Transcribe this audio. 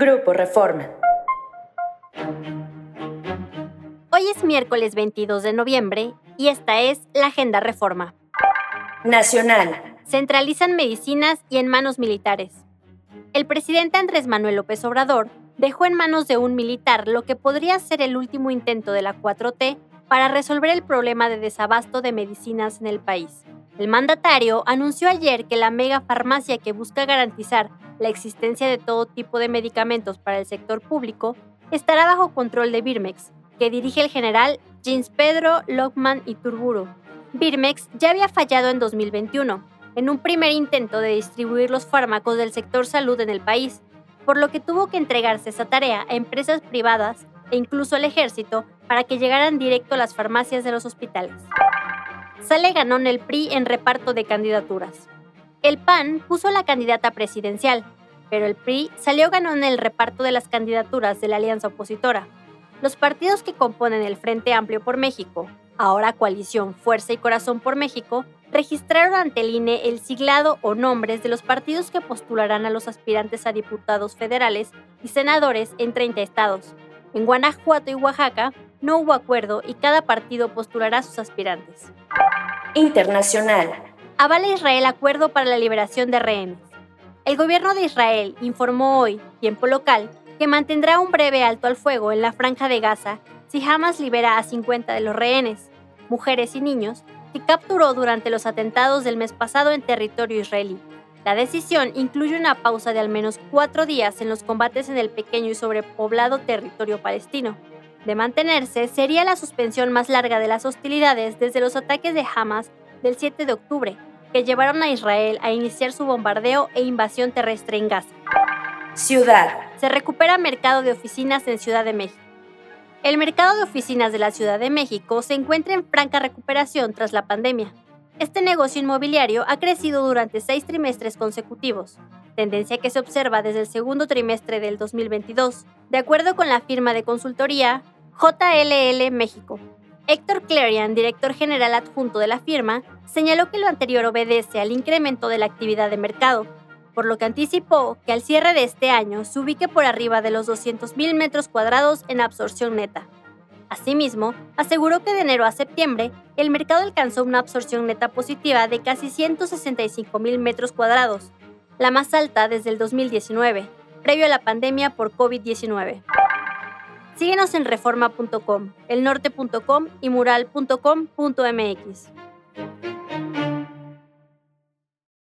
Grupo Reforma. Hoy es miércoles 22 de noviembre y esta es la Agenda Reforma. Nacional. Centralizan medicinas y en manos militares. El presidente Andrés Manuel López Obrador dejó en manos de un militar lo que podría ser el último intento de la 4T para resolver el problema de desabasto de medicinas en el país. El mandatario anunció ayer que la mega farmacia que busca garantizar la existencia de todo tipo de medicamentos para el sector público estará bajo control de Birmex, que dirige el general James Pedro Lockman y Turburo. Birmex ya había fallado en 2021, en un primer intento de distribuir los fármacos del sector salud en el país, por lo que tuvo que entregarse esa tarea a empresas privadas e incluso al ejército para que llegaran directo a las farmacias de los hospitales sale ganón el PRI en reparto de candidaturas. El PAN puso la candidata presidencial, pero el PRI salió ganón en el reparto de las candidaturas de la alianza opositora. Los partidos que componen el Frente Amplio por México, ahora coalición Fuerza y Corazón por México, registraron ante el INE el siglado o nombres de los partidos que postularán a los aspirantes a diputados federales y senadores en 30 estados. En Guanajuato y Oaxaca no hubo acuerdo y cada partido postulará a sus aspirantes. Internacional. Avala Israel acuerdo para la liberación de rehenes. El gobierno de Israel informó hoy, tiempo local, que mantendrá un breve alto al fuego en la franja de Gaza si Hamas libera a 50 de los rehenes, mujeres y niños, que capturó durante los atentados del mes pasado en territorio israelí. La decisión incluye una pausa de al menos cuatro días en los combates en el pequeño y sobrepoblado territorio palestino. De mantenerse, sería la suspensión más larga de las hostilidades desde los ataques de Hamas del 7 de octubre, que llevaron a Israel a iniciar su bombardeo e invasión terrestre en Gaza. Ciudad. Se recupera mercado de oficinas en Ciudad de México. El mercado de oficinas de la Ciudad de México se encuentra en franca recuperación tras la pandemia. Este negocio inmobiliario ha crecido durante seis trimestres consecutivos, tendencia que se observa desde el segundo trimestre del 2022, de acuerdo con la firma de consultoría JLL México. Héctor Clarion, director general adjunto de la firma, señaló que lo anterior obedece al incremento de la actividad de mercado, por lo que anticipó que al cierre de este año se ubique por arriba de los 200.000 metros cuadrados en absorción neta. Asimismo, aseguró que de enero a septiembre el mercado alcanzó una absorción neta positiva de casi 165 mil metros cuadrados, la más alta desde el 2019, previo a la pandemia por COVID-19. Síguenos en reforma.com, elnorte.com y mural.com.mx.